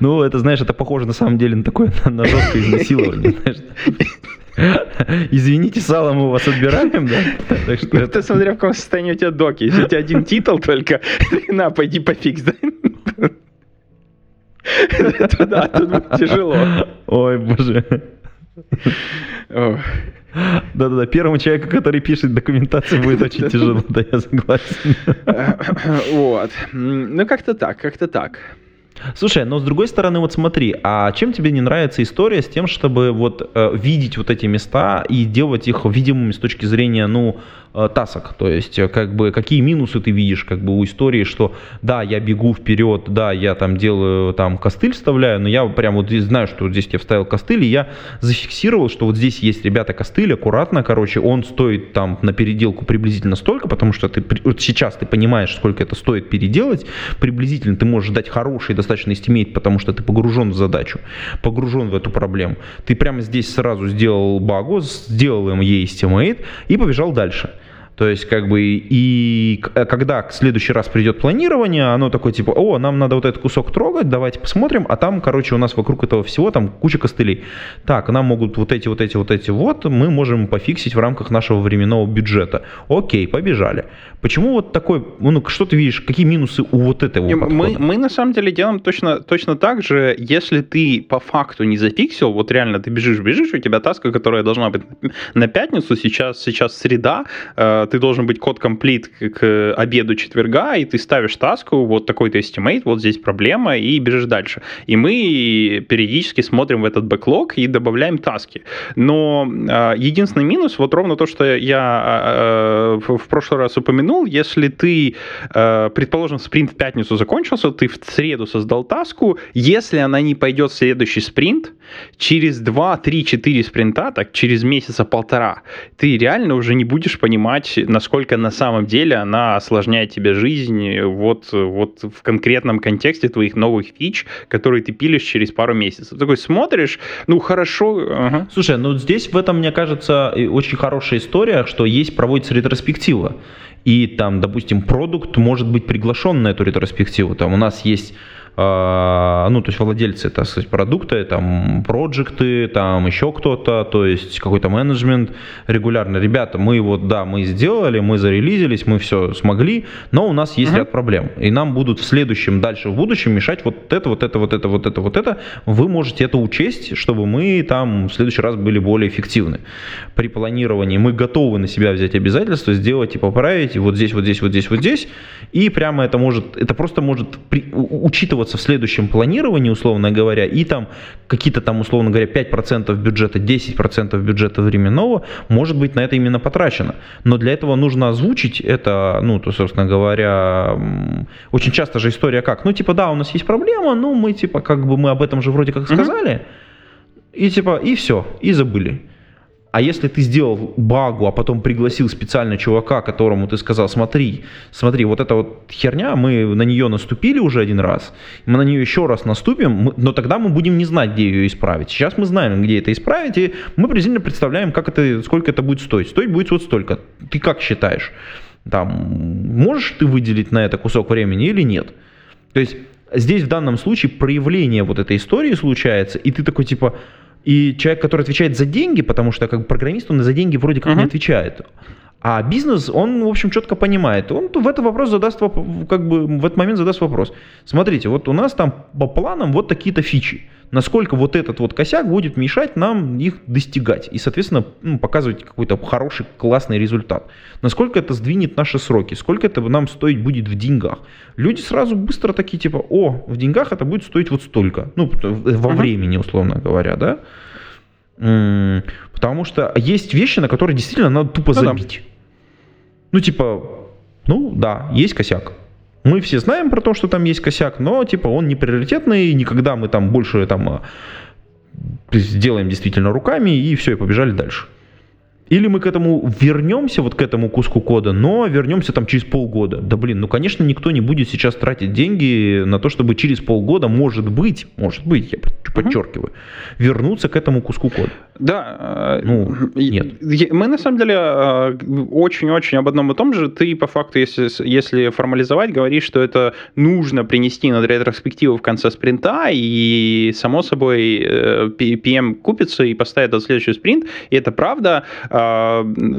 Ну, это, знаешь, это похоже на самом деле на такое, на жесткое изнасилование. <laughs> Извините, сало мы у вас отбираем, да? Так что ну, это... Смотря в каком состоянии у тебя доки. Если у тебя один титул только, <laughs> на, пойди пофикс, да? <laughs> Да, тут будет тяжело. Ой, боже. Да-да-да, первому человеку, который пишет документацию, будет очень тяжело, да, я согласен. Вот. Ну, как-то так, как-то так. Слушай, но с другой стороны, вот смотри, а чем тебе не нравится история с тем, чтобы вот э, видеть вот эти места и делать их видимыми с точки зрения, ну, тасок. То есть, э, как бы, какие минусы ты видишь, как бы, у истории, что, да, я бегу вперед, да, я там делаю, там, костыль вставляю, но я прям вот здесь знаю, что вот здесь я вставил костыль, и я зафиксировал, что вот здесь есть, ребята, костыль, аккуратно, короче, он стоит там на переделку приблизительно столько, потому что ты, вот сейчас ты понимаешь, сколько это стоит переделать, приблизительно ты можешь дать хороший достаточно estimate, потому что ты погружен в задачу, погружен в эту проблему. Ты прямо здесь сразу сделал багу, сделал им ей estimate и побежал дальше. То есть, как бы, и э, когда в следующий раз придет планирование, оно такое, типа, о, нам надо вот этот кусок трогать, давайте посмотрим, а там, короче, у нас вокруг этого всего там куча костылей. Так, нам могут вот эти, вот эти, вот эти, вот, мы можем пофиксить в рамках нашего временного бюджета. Окей, побежали. Почему вот такой, ну, что ты видишь, какие минусы у вот этого мы, подхода? Мы, на самом деле делаем точно, точно так же, если ты по факту не зафиксил, вот реально ты бежишь, бежишь, у тебя таска, которая должна быть на пятницу, сейчас, сейчас среда, э, ты должен быть код комплит к обеду четверга, и ты ставишь таску, вот такой-то estimate, вот здесь проблема, и бежишь дальше. И мы периодически смотрим в этот бэклог и добавляем таски. Но э, единственный минус, вот ровно то, что я э, в прошлый раз упомянул, если ты, э, предположим, спринт в пятницу закончился, ты в среду создал таску, если она не пойдет в следующий спринт, через 2, 3, 4 спринта, так через месяца полтора, ты реально уже не будешь понимать, насколько на самом деле она осложняет тебе жизнь вот, вот в конкретном контексте твоих новых фич, которые ты пилишь через пару месяцев. Такой смотришь, ну хорошо. Ага. Слушай, ну здесь в этом, мне кажется, очень хорошая история, что есть проводится ретроспектива. И там, допустим, продукт может быть приглашен на эту ретроспективу. Там у нас есть ну, то есть владельцы, так сказать, продукта, там, проекты, там, еще кто-то, то есть какой-то менеджмент регулярно. Ребята, мы вот, да, мы сделали, мы зарелизились, мы все смогли, но у нас есть uh-huh. ряд проблем. И нам будут в следующем, дальше в будущем мешать вот это, вот это, вот это, вот это, вот это. Вы можете это учесть, чтобы мы там в следующий раз были более эффективны. При планировании мы готовы на себя взять обязательства, сделать и поправить, и вот здесь, вот здесь, вот здесь, вот здесь. И прямо это может, это просто может при, учитываться учитываться в следующем планировании, условно говоря, и там какие-то там, условно говоря, 5% бюджета, 10% бюджета временного может быть на это именно потрачено. Но для этого нужно озвучить это, ну, то, собственно говоря, очень часто же история как, ну, типа, да, у нас есть проблема, ну, мы, типа, как бы мы об этом же вроде как сказали, угу. и, типа, и все, и забыли. А если ты сделал багу, а потом пригласил специально чувака, которому ты сказал, смотри, смотри, вот эта вот херня, мы на нее наступили уже один раз, мы на нее еще раз наступим, но тогда мы будем не знать, где ее исправить. Сейчас мы знаем, где это исправить, и мы приблизительно представляем, как это, сколько это будет стоить. Стоить будет вот столько. Ты как считаешь? Там, можешь ты выделить на это кусок времени или нет? То есть здесь в данном случае проявление вот этой истории случается, и ты такой типа, и человек, который отвечает за деньги, потому что как программист, он за деньги вроде как uh-huh. не отвечает. А бизнес, он, в общем, четко понимает. Он в этот вопрос задаст, как бы в этот момент задаст вопрос. Смотрите, вот у нас там по планам вот такие-то фичи насколько вот этот вот косяк будет мешать нам их достигать и, соответственно, ну, показывать какой-то хороший, классный результат. Насколько это сдвинет наши сроки, сколько это нам стоить будет в деньгах. Люди сразу быстро такие типа, о, в деньгах это будет стоить вот столько, ну, во времени, условно говоря, да. Потому что есть вещи, на которые действительно надо тупо ну, забить. Да. Ну, типа, ну да, есть косяк. Мы все знаем про то, что там есть косяк, но типа он не приоритетный, никогда мы там больше там сделаем действительно руками и все, и побежали дальше. Или мы к этому вернемся, вот к этому куску кода, но вернемся там через полгода. Да блин, ну конечно никто не будет сейчас тратить деньги на то, чтобы через полгода, может быть, может быть, я подчеркиваю, вернуться к этому куску кода. Да. Ну, нет. Мы на самом деле очень-очень об одном и том же. Ты по факту, если, если формализовать, говоришь, что это нужно принести над ретроспективу в конце спринта, и само собой PM купится и поставит этот следующий спринт. И это правда.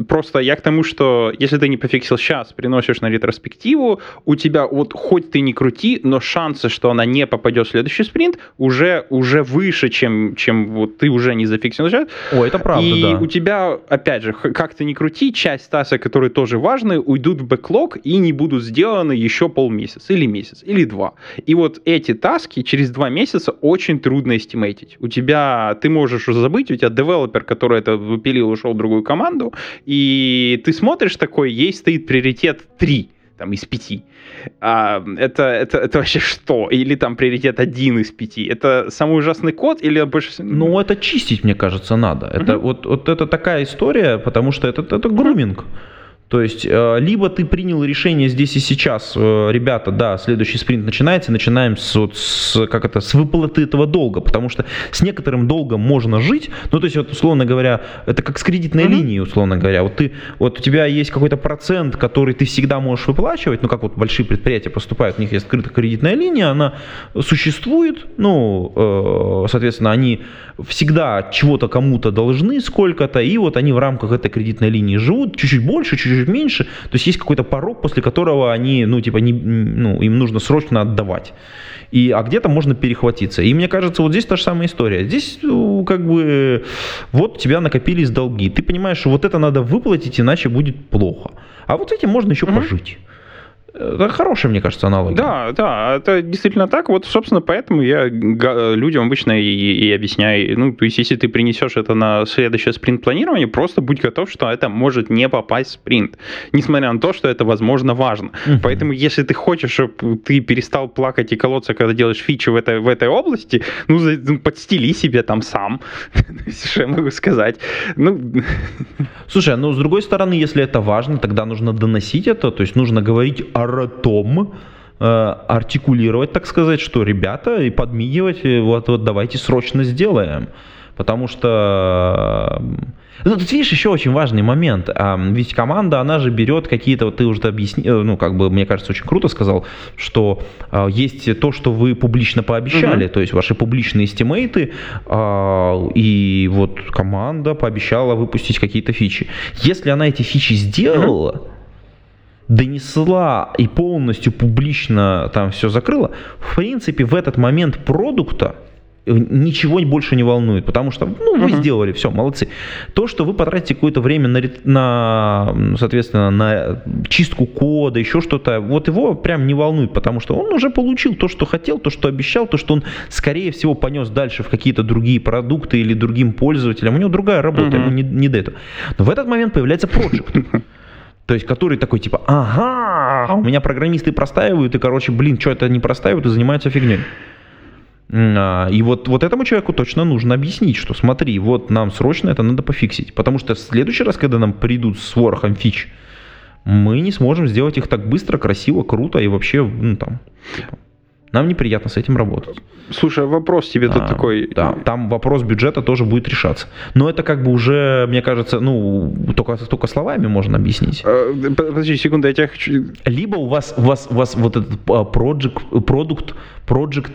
Просто я к тому, что если ты не пофиксил сейчас, приносишь на ретроспективу, у тебя вот хоть ты не крути, но шансы, что она не попадет в следующий спринт, уже, уже выше, чем, чем вот ты уже не зафиксил сейчас. О, это правда, И да. у тебя, опять же, как ты не крути, часть тасок, которые тоже важны, уйдут в бэклог и не будут сделаны еще полмесяца, или месяц, или два. И вот эти таски через два месяца очень трудно эстимейтить. У тебя, ты можешь уже забыть, у тебя девелопер, который это выпилил, ушел в другую команду, и ты смотришь такой, ей стоит приоритет 3 там, из пяти. А, это, это, это вообще что? Или там приоритет один из пяти? Это самый ужасный код или больше всего? Ну, это чистить, мне кажется, надо. Это Мгм. вот, вот это такая история, потому что это, это груминг. То есть, э, либо ты принял решение здесь и сейчас, э, ребята, да, следующий спринт начинается, начинаем с, вот, с, как это, с выплаты этого долга, потому что с некоторым долгом можно жить, ну, то есть, вот, условно говоря, это как с кредитной Мгм. линией, условно говоря, вот ты, вот у тебя есть какой-то процент, который ты всегда можешь выплачивать, ну, как вот большие предприятия поступают, у них есть открытая кредитная линия, она существует, ну, э, соответственно, они всегда чего-то кому-то должны сколько-то, и вот они в рамках этой кредитной линии живут, чуть-чуть больше, чуть-чуть меньше, то есть есть какой-то порог, после которого они, ну, типа, не, ну, им нужно срочно отдавать. И, а где-то можно перехватиться. И мне кажется, вот здесь та же самая история. Здесь, ну, как бы, вот у тебя накопились долги. Ты понимаешь, что вот это надо выплатить, иначе будет плохо. А вот этим можно еще Мгм. пожить. Это хорошая, мне кажется, аналогия. Да, да, это действительно так. Вот, собственно, поэтому я людям обычно и, и объясняю. Ну, то есть, если ты принесешь это на следующее спринт-планирование, просто будь готов, что это может не попасть в спринт. Несмотря на то, что это, возможно, важно. Мгм. Поэтому, если ты хочешь, чтобы ты перестал плакать и колоться, когда делаешь фичи в этой, в этой области, ну, за- ну, подстели себе там сам. <laughs> Что я могу сказать? Ну, <laughs> Слушай, ну с другой стороны, если это важно, тогда нужно доносить это, то есть нужно говорить оратом, э, артикулировать, так сказать, что ребята, и подмигивать, вот, вот давайте срочно сделаем. Потому что... э, Ну, тут видишь, еще очень важный момент. А, Ведь команда, она же берет какие-то, вот ты уже объяснил, ну, как бы, мне кажется, очень круто сказал, что есть то, что вы публично пообещали, Мгм. то есть ваши публичные стимейты, и вот команда пообещала выпустить какие-то фичи. Если она эти фичи сделала, донесла и полностью публично там все закрыла, в принципе, в этот момент продукта э, ничего больше не волнует, потому что, ну, вы Мгм. сделали, все, молодцы. То, что вы потратите какое-то время на, на, соответственно, на чистку кода, еще что-то, вот его прям не волнует, потому что он уже получил то, что хотел, то, что обещал, то, что он, скорее всего, понес дальше в какие-то другие продукты или другим пользователям. У него другая работа, Мгм. ему не, не до этого. Но в этот момент появляется проект. <laughs> То есть, который такой, типа, ага, у меня программисты простаивают, и, короче, блин, что это не простаивают и занимаются фигней. А, И вот, вот этому человеку точно нужно объяснить, что смотри, вот нам срочно это надо пофиксить. Потому что в следующий раз, когда нам придут с ворохом фич, мы не сможем сделать их так быстро, красиво, круто и вообще, ну там, типа, нам неприятно с этим работать. слушай, вопрос тебе тут А, такой. Да, там вопрос бюджета тоже будет решаться. Но это как бы уже, мне кажется, ну, только, только словами можно объяснить. Э, Подожди секунду, я тебя хочу... Либо у вас, у вас, у вас вот этот а, project, продукт, project,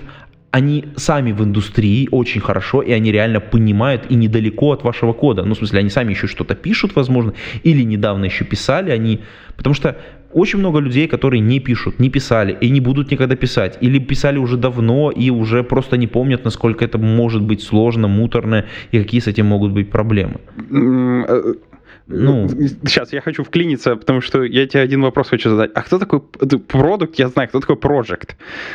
они сами в индустрии очень хорошо, и они реально понимают и недалеко от вашего кода. Ну, в смысле, они сами еще что-то пишут, возможно, или недавно еще писали они. Потому что очень много людей, которые не пишут, не писали и не будут никогда писать. Или писали уже давно и уже просто не помнят, насколько это может быть сложно, муторно и какие с этим могут быть проблемы. Э, Ну. Сейчас я хочу вклиниться, потому что я тебе один вопрос хочу задать. А кто такой продукт? Я знаю, кто такой project.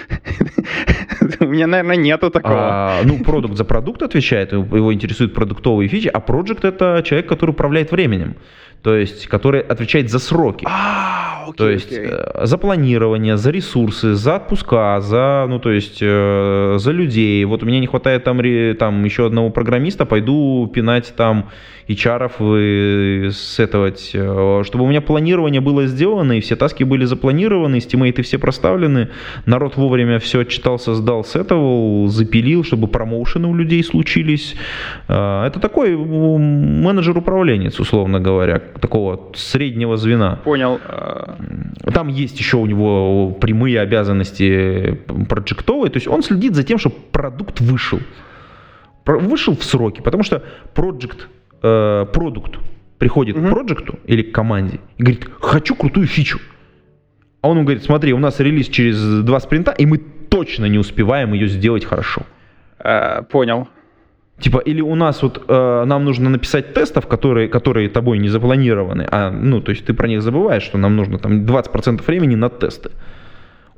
<laughs> У меня, наверное, нету такого. А, ну, продукт за продукт отвечает, его интересуют продуктовые фичи, а project это человек, который управляет временем. То есть, который отвечает за сроки. А, окей, То есть окей. э, за планирование, за ресурсы, за отпуска, за, ну то есть э, за людей. Вот у меня не хватает там, там еще одного программиста, пойду пинать там HR сетовать, э, чтобы у меня планирование было сделано, и все таски были запланированы, стимейты все проставлены, народ вовремя все отчитался, сдал, сетовал, запилил, чтобы промоушены у людей случились. Э, Это такой менеджер-управленец, условно говоря, такого среднего звена. Понял. э, Там есть еще у него прямые обязанности проектовые, то есть он следит за тем, чтобы продукт вышел. Вышел в сроки, потому что проект, э, продукт приходит к проекту или к команде и говорит, хочу крутую фичу. А он ему говорит, смотри, у нас релиз через два спринта, и мы точно не успеваем ее сделать хорошо. э, Понял. Типа, или у нас вот э, нам нужно написать тестов, которые, которые тобой не запланированы, а, ну, то есть ты про них забываешь, что нам нужно там 20% времени на тесты.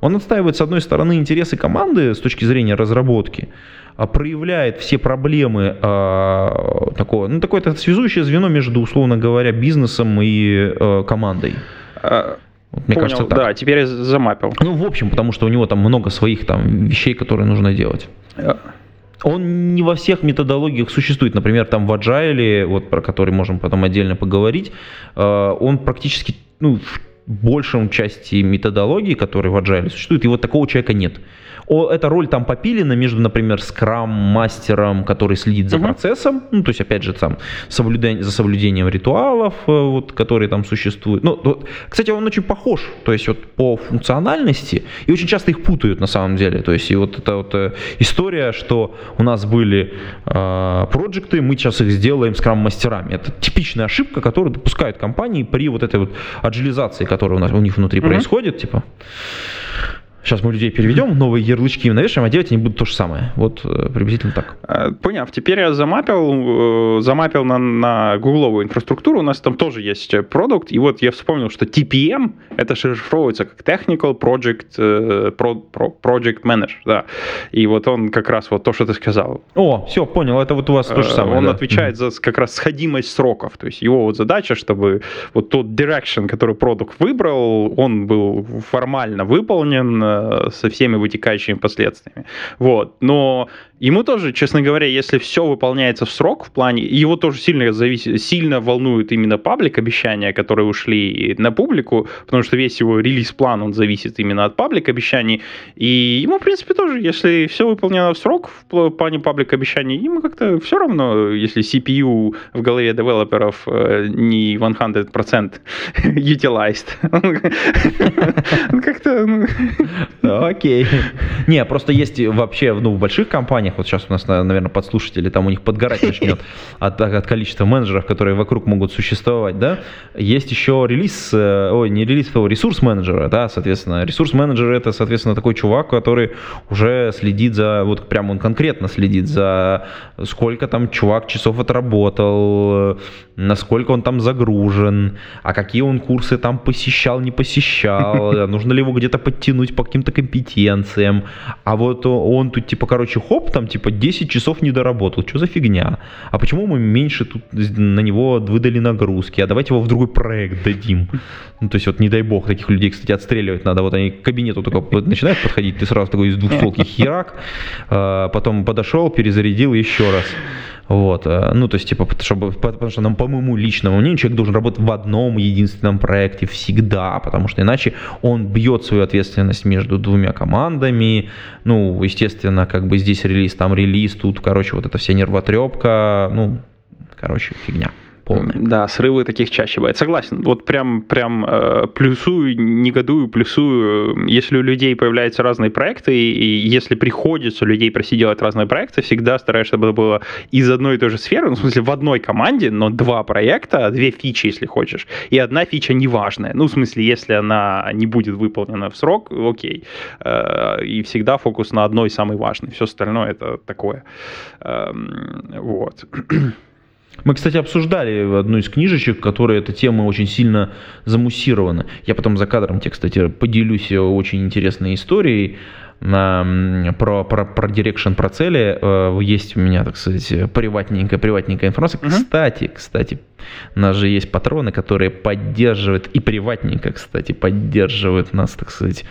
Он отстаивает, с одной стороны, интересы команды с точки зрения разработки, а проявляет все проблемы а, такого, ну, такое это связующее звено между, условно говоря, бизнесом и э, командой. Э, Вот, мне Понял, кажется, так. да, теперь я замапил. Ну, в общем, потому что у него там много своих там вещей, которые нужно делать. Э, Он не во всех методологиях существует. Например, там в Agile, вот про который можем потом отдельно поговорить, э, он практически ну, в большем части методологии, которые в Agile существуют, его такого человека нет. О, эта роль там попилена между, например, скрам-мастером, который следит за Мгм. процессом, ну, то есть, опять же, там, соблюдение, за соблюдением ритуалов, э, вот, которые там существуют. Ну, вот, кстати, он очень похож, то есть, вот, по функциональности, и очень часто их путают, на самом деле. То есть, и вот эта вот э, история, что у нас были э, проекты, мы сейчас их сделаем скрам-мастерами. Это типичная ошибка, которую допускают компании при вот этой вот аджилизации, которая у, нас, у них внутри Мгм. происходит, типа, Сейчас мы людей переведем, новые ярлычки им навешаем, а делать они будут то же самое. Вот э, приблизительно так. Э, Поняв, теперь я замапил, э, замапил на, на гугловую инфраструктуру, у нас там тоже есть продукт, и вот я вспомнил, что TPM, это шифровывается как Technical Project, Pro- Pro- Project Manager, да, и вот он как раз вот то, что ты сказал, О, все, понял, это вот у вас то же самое. Он да. отвечает за как раз сходимость сроков. То есть его вот задача, чтобы вот тот direction, который продукт выбрал, он был формально выполнен со всеми вытекающими последствиями. Вот. Но ему тоже, честно говоря, если все выполняется в срок в плане, его тоже сильно зависит, сильно волнует именно паблик обещания, которые ушли на публику, потому что весь его релиз-план, он зависит именно от паблик обещаний. И ему, в принципе, тоже, если все выполнено в срок в пл- плане паблик обещаний, ему как-то все равно, если CPU в голове девелоперов э, не 100% <laughs> utilized. <laughs> Как-то... ну, Окей. Не, просто есть вообще, ну, в больших компаниях, вот сейчас у нас, наверное, подслушатели, там у них подгорать начнет <laughs> от, от количества менеджеров, которые вокруг могут существовать, да. Есть еще релиз, э, ой, не релиз, а ресурс менеджера, да, соответственно. Ресурс менеджер это, соответственно, такой чувак, который уже следит за, вот прям он конкретно следит за сколько там чувак часов отработал, э, насколько он там загружен, а какие он курсы там посещал, не посещал, <laughs> нужно ли его где-то подтянуть по каким-то компетенциям. А вот он тут типа, короче, хоп, там типа 10 часов не доработал, что за фигня? А почему мы меньше тут на него выдали нагрузки, а давайте его в другой проект дадим. Ну, то есть вот не дай бог, таких людей, кстати, отстреливать надо. Вот они к кабинету только <laughs> начинают подходить, ты сразу такой из двухстволки <laughs> херак, а, потом подошел, перезарядил еще раз. Вот, э, ну, то есть, типа, чтобы, по- потому что нам, по моему личному мнению, человек должен работать в одном единственном проекте всегда, потому что иначе он бьет свою ответственность между двумя командами, ну, естественно, как бы здесь релиз, там релиз, тут, короче, вот эта вся нервотрепка, ну, короче, фигня полная. Да, срывы таких чаще бывает. Согласен. Вот прям, прям э, плюсую, негодую, плюсую. Э, Если у людей появляются разные проекты, и, и если приходится людей просить делать разные проекты, всегда стараешься, чтобы это было из одной и той же сферы, ну, в смысле, в одной команде, но два проекта, две фичи, если хочешь, и одна фича неважная. Ну, в смысле, если она не будет выполнена в срок, окей. Э, и всегда фокус на одной самой важной. Все остальное это такое. Эм, вот. Мы, кстати, обсуждали одну из книжечек, в которой эта тема очень сильно замуссирована. Я потом за кадром тебе, кстати, поделюсь очень интересной историей. Про, про, про Direction, про цели. Э, Есть у меня, так сказать, приватненькая, приватненькая информация. Кстати, кстати, у нас же есть патроны, которые поддерживают, и приватненько, кстати, поддерживают нас, так сказать,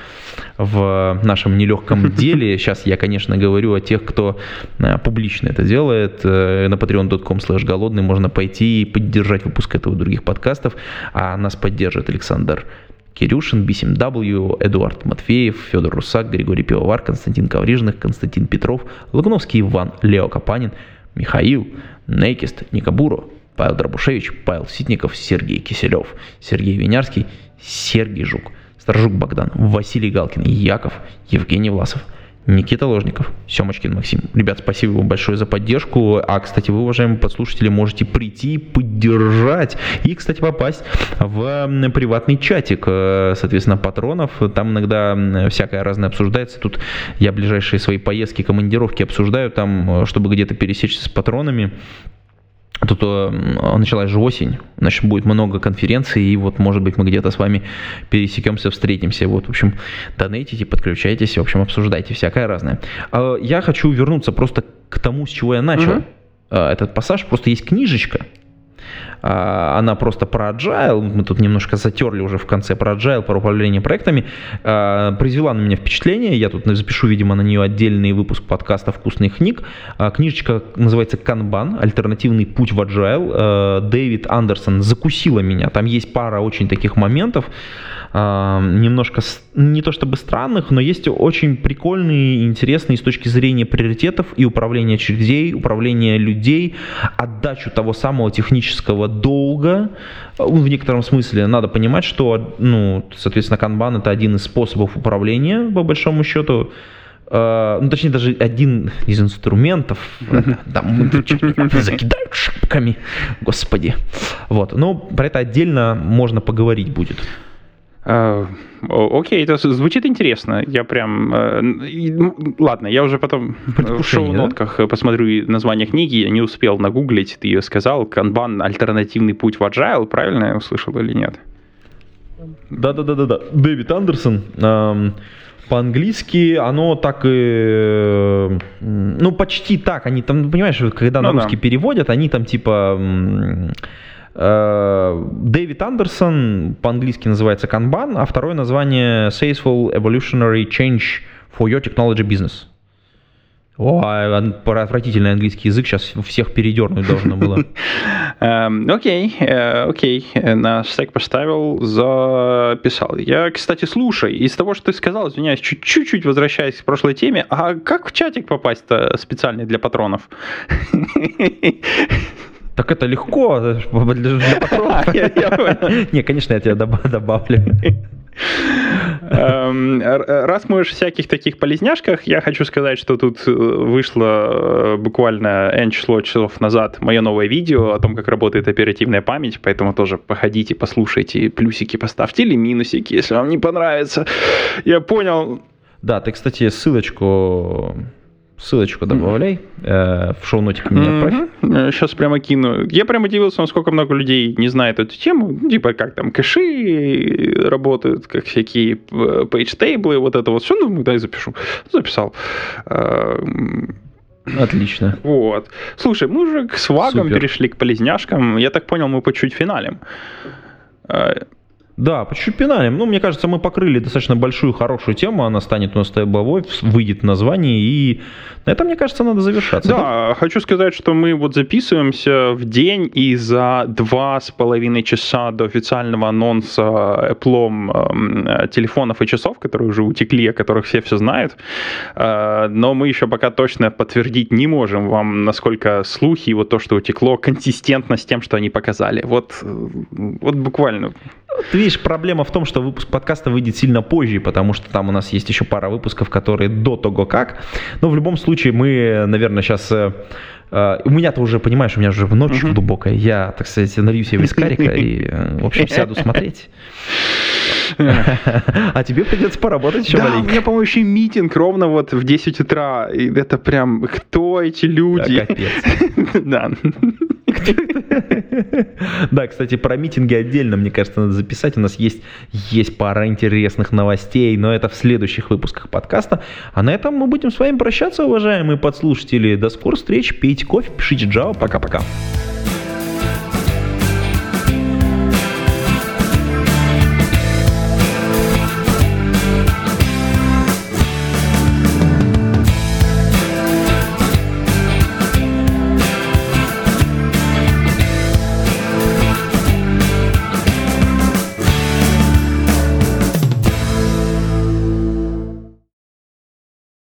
в нашем нелегком <laughs> деле. Сейчас я, конечно, говорю о тех, кто э, публично это делает. Э, На patreon.com slash голодный можно пойти и поддержать выпуск этого и других подкастов. А нас поддержит Александр Кирюшин, Бисим W, Эдуард Матфеев, Федор Русак, Григорий Пивовар, Константин Коврижных, Константин Петров, Лагуновский Иван, Лео Капанин, Михаил, Нейкист, Никабуро, Павел Дробушевич, Павел Ситников, Сергей Киселев, Сергей Винярский, Сергей Жук, Сторожук Богдан, Василий Галкин, Яков, Евгений Власов, Никита Ложников, Семочкин Максим. Ребят, спасибо вам большое за поддержку. А, кстати, вы, уважаемые подслушатели, можете прийти, поддержать и, кстати, попасть в приватный чатик, э, соответственно, патронов. Там иногда всякое разное обсуждается. Тут я ближайшие свои поездки, командировки обсуждаю там, э, чтобы где-то пересечься с патронами. Тут э, началась же осень, значит, будет много конференций, и вот, может быть, мы где-то с вами пересекемся, встретимся. Вот, в общем, донейтите, подключайтесь, в общем, обсуждайте всякое разное. А, Я хочу вернуться просто к тому, с чего я начал э, этот пассаж. Просто есть книжечка, а, она просто про agile, мы тут немножко затерли уже в конце про agile, про управление проектами, А, произвела на меня впечатление, я тут запишу, видимо, на нее отдельный выпуск подкаста «Вкусных книг». А, Книжечка называется «Канбан. Альтернативный путь в agile». А, Дэвид Андерсон закусила меня, там есть пара очень таких моментов, а, немножко не то чтобы странных, но есть очень прикольные интересные с точки зрения приоритетов и управления очередей, управления людей, отдачу того самого технического долга. А, В некотором смысле надо понимать, что, ну, соответственно, канбан это один из способов управления, по большому счету. Э, ну, точнее, даже один из инструментов, там, <laughs> закидают шапками, господи. Вот, но про это отдельно можно поговорить будет. А, Окей, это звучит интересно. Я прям... э, ну, Ладно, я уже потом э, в шоу-нотках э, посмотрю название книги. Я не успел нагуглить, ты ее сказал. Канбан – альтернативный путь в agile. Правильно я услышал или нет? Да-да-да-да-да. Дэвид Андерсон. эм, по-английски оно так и... Ну, почти так. Они там, понимаешь, когда на Ну да. русский переводят, они там типа... э, Дэвид Андерсон по-английски называется Kanban, а второе название Salesful Evolutionary Change for Your Technology Business. О, отвратительный английский язык сейчас всех передернуть должно было. <laughs> Эм, Окей, э, окей, э, на стек поставил, записал. Я, кстати, слушай, из того, что ты сказал, извиняюсь, чуть- чуть-чуть возвращаясь к прошлой теме, а как в чатик попасть-то специальный для патронов? <laughs> Так это легко для, для патронов. <laughs> <laughs> Не, конечно, я тебя добав- добавлю. Эм, р- Раз мы уж всяких таких полезняшках, я хочу сказать, что тут э, вышло э, буквально N число часов назад мое новое видео о том, как работает оперативная память, поэтому тоже походите, послушайте, плюсики поставьте или минусики, если вам не понравится. Я понял, Да, ты, кстати, ссылочку ссылочку добавляй э, в шоу-нотик мне отправь. Сейчас прямо кину. Я прям удивился, насколько много людей не знает эту тему. Ну, Типа, как там кэши работают, как всякие э, пейдж-тейблы, вот это вот все. Ну, дай запишу. Записал. Эм, Отлично. Вот. Слушай, мы уже к свагам Супер. перешли, к полезняшкам. Я так понял, мы по чуть финалем. Да, по чуть-чуть пеналем. Ну, мне кажется, мы покрыли достаточно большую, хорошую тему. Она станет у нас стебловой, выйдет название. И на этом, мне кажется, надо завершаться. Да, хочу сказать, что мы вот записываемся в день, и за два с половиной часа до официального анонса Apple э, телефонов и часов, которые уже утекли, о которых все все знают, э, но мы еще пока точно подтвердить не можем вам, насколько слухи и вот то, что утекло, консистентно с тем, что они показали. Вот, э, вот буквально. Ты видишь, проблема в том, что выпуск подкаста выйдет сильно позже, потому что там у нас есть еще пара выпусков, которые до того как. Но в любом случае мы, наверное, сейчас... У меня-то уже, понимаешь, у меня уже ночь Мгм. глубокая. Я, так сказать, налью себе вискарика и, э, в общем, <laughs> сяду смотреть. <laughs> А тебе придется поработать еще Да, у маленько. меня, по-моему, еще митинг ровно вот в 10 утра. И это прям, кто эти люди? Да, капец. <laughs> Да. <laughs> Да, кстати, про митинги отдельно, мне кажется, надо записать. У нас есть, есть пара интересных новостей, но это в следующих выпусках подкаста. А на этом мы будем с вами прощаться, уважаемые подслушатели. До скорых встреч, пейте кофе, пишите Java. Пока-пока.